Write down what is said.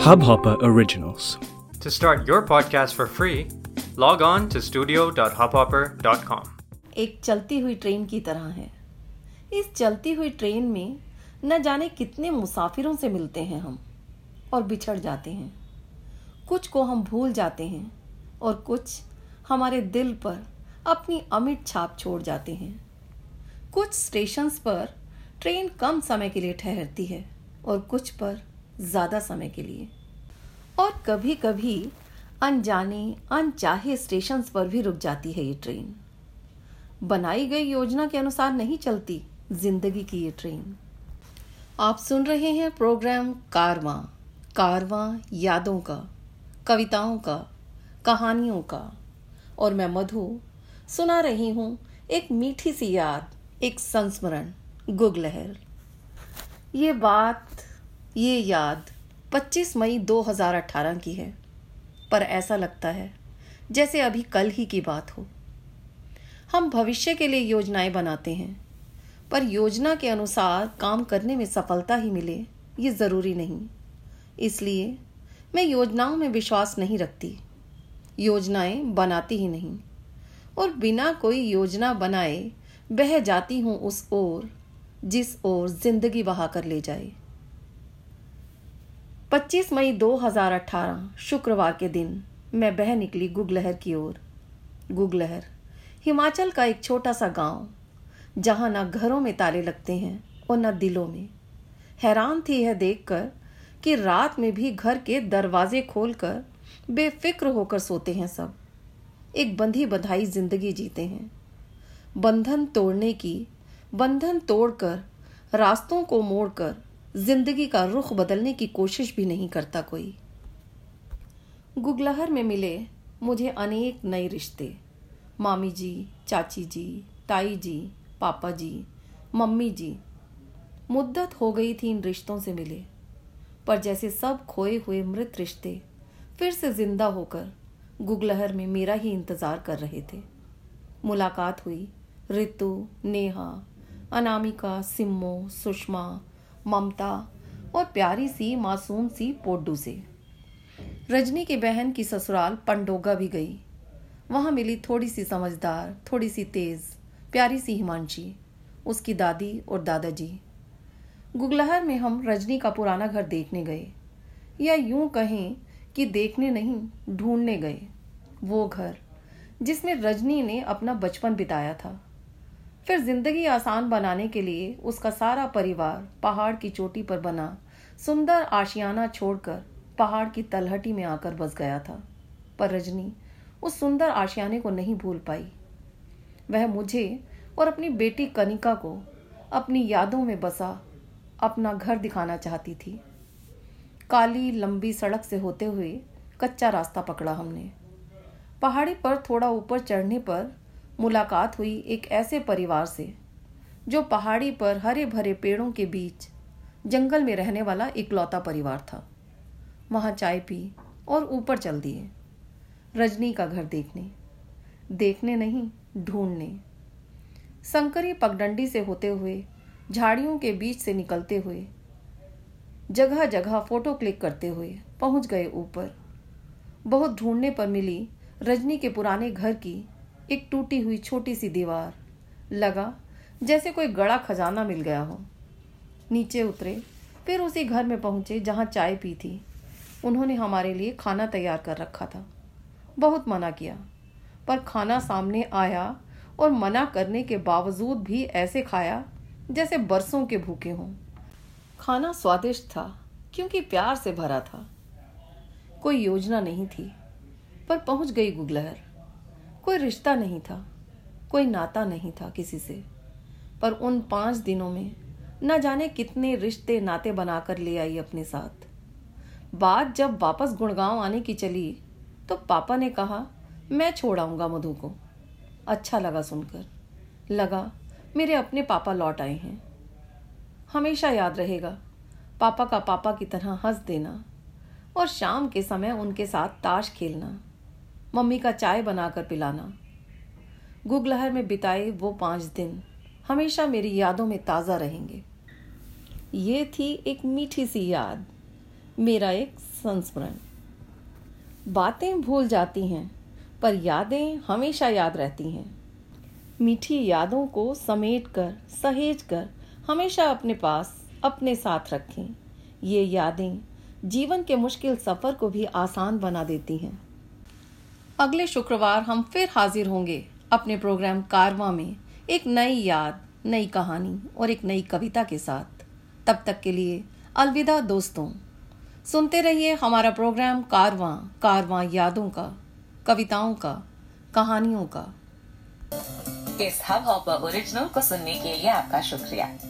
Hubhopper Originals. To start your podcast for free, log on to studio.hubhopper.com. एक चलती हुई train की तरह है इस चलती हुई ट्रेन में न जाने कितने मुसाफिरों से मिलते हैं हम और बिछड़ जाते हैं कुछ को हम भूल जाते हैं और कुछ हमारे दिल पर अपनी अमिट छाप छोड़ जाते हैं कुछ स्टेशंस पर ट्रेन कम समय के लिए ठहरती है और कुछ पर ज़्यादा समय के लिए। और कभी कभी अनजाने, अनचाहे स्टेशंस पर भी रुक जाती है ये ट्रेन बनाई गई योजना के अनुसार नहीं चलती ज़िंदगी की ये ट्रेन आप सुन रहे हैं प्रोग्राम कारवां कारवां यादों का, कविताओं का, कहानियों का। और मैं मधु, सुना रही हूँ एक मीठी सी याद, एक संस्मरण, गुगलहर। ये बात ये याद 25 मई 2018 की है, पर ऐसा लगता है जैसे अभी कल ही की बात हो। हम भविष्य के लिए योजनाएँ बनाते हैं, पर योजना के अनुसार काम करने में सफलता ही मिले, ये ज़रूरी नहीं। इसलिए मैं योजनाओं में विश्वास नहीं रखती, योजनाएँ बनाती ही नहीं, और बिना कोई योजना बनाए बह जाती हूँ उस ओर जिस ओर ज़िंदगी बहा कर ले जाए। 25 मई 2018 शुक्रवार के दिन, मैं बह निकली गुगलहर की ओर। गुगलहर, हिमाचल का एक छोटा सा गाँव, जहाँ ना घरों में ताले लगते हैं और न दिलों में। हैरान थी यह देखकर कि रात में भी घर के दरवाजे खोलकर बेफिक्र होकर सोते हैं सब। एक बंधी बधाई ज़िंदगी जीते हैं। बंधन तोड़ने की, बंधन तोड़कर, रास्तों को मोड़कर ज़िंदगी का रुख बदलने की कोशिश भी नहीं करता कोई। गुगलहर में मिले मुझे अनेक नए रिश्ते। मामी जी, चाची जी, ताई जी, पापा जी, मम्मी जी। मुद्दत हो गई थी इन रिश्तों से मिले। पर जैसे सब खोए हुए मृत रिश्ते फिर से ज़िंदा होकर गुगलहर में मेरा ही इंतज़ार कर रहे थे। मुलाकात हुई ऋतु नेहा, अनामिका, सिम्मो, सुषमा ममता और प्यारी सी, मासूम सी पोड्डू से। रजनी की बहन की ससुराल पंडोगा भी गई। वहाँ मिली थोड़ी सी समझदार, थोड़ी सी तेज, प्यारी सी हिमांशी, उसकी दादी और दादाजी। गुगलहर में हम रजनी का पुराना घर देखने गए, या यूँ कहें कि देखने नहीं, ढूँढने गए। वो घर जिसमें रजनी ने अपना बचपन बिताया था। फिर ज़िंदगी आसान बनाने के लिए उसका सारा परिवार पहाड़ की चोटी पर बना, सुंदर आशियाना छोड़कर पहाड़ की तलहटी में आकर बस गया था। पर रजनी उस सुंदर आशियाने को नहीं भूल पाई। वह मुझे और अपनी बेटी कनिका को अपनी यादों में बसा, अपना घर दिखाना चाहती थी। काली, लंबी सड़क से होते हुए कच्चा रास्ता पकड़ा हमने। पहाड़ी पर थोड़ा ऊपर चढ़ने पर मुलाकात हुई एक ऐसे परिवार से, जो पहाड़ी पर हरे भरे पेड़ों के बीच जंगल में रहने वाला इकलौता परिवार था। वहाँ चाय पी और ऊपर चल दिए, रजनी का घर देखने देखने नहीं, ढूँढने। संकरी पगडंडी से होते हुए, झाड़ियों के बीच से निकलते हुए जगह जगह फ़ोटो क्लिक करते हुए पहुँच गए ऊपर। बहुत ढूँढने पर मिली रजनी के पुराने घर की एक टूटी हुई छोटी सी दीवार। लगा, जैसे कोई गड़ा खजाना मिल गया हो। नीचे उतरे, फिर उसी घर में पहुँचे जहाँ चाय पी थी। उन्होंने हमारे लिए खाना तैयार कर रखा था। बहुत मना किया, पर खाना सामने आया और मना करने के बावजूद भी ऐसे खाया, जैसे बरसों के भूखे हों। खाना स्वादिष्ट था, क्योंकि प्यार से भरा था। कोई योजना नहीं थी, पर पहुँच गई गुगलहर। कोई रिश्ता नहीं था, कोई नाता नहीं था किसी से। पर उन पाँच दिनों में न जाने कितने रिश्ते नाते बनाकर ले आई अपने साथ। बात जब वापस गुड़गांव आने की चली तो पापा ने कहा, मैं छोड़ आऊँगा मधु को। अच्छा लगा सुनकर। लगा, मेरे अपने पापा लौट आए हैं। हमेशा याद रहेगा, पापा का पापा की तरह हंस देना और शाम के समय उनके साथ ताश खेलना। मम्मी का चाय बनाकर पिलाना। गुगलहर में बिताए वो पाँच दिन, हमेशा मेरी यादों में ताज़ा रहेंगे। ये थी एक मीठी सी याद, मेरा एक संस्मरण। बातें भूल जाती हैं, पर यादें हमेशा याद रहती हैं। मीठी यादों को समेट कर, सहेज कर, हमेशा अपने पास, अपने साथ रखें। ये यादें जीवन के मुश्किल सफ़र को भी आसान बना देती हैं। अगले शुक्रवार हम फिर हाजिर होंगे अपने प्रोग्राम कारवा में एक नई याद, नई कहानी और एक नई कविता के साथ। तब तक के लिए अलविदा दोस्तों। सुनते रहिए हमारा प्रोग्राम कारवां कारवां यादों का, कविताओं का, कहानियों का। इस हब हॉपर ओरिजिनल को सुनने के लिए आपका शुक्रिया।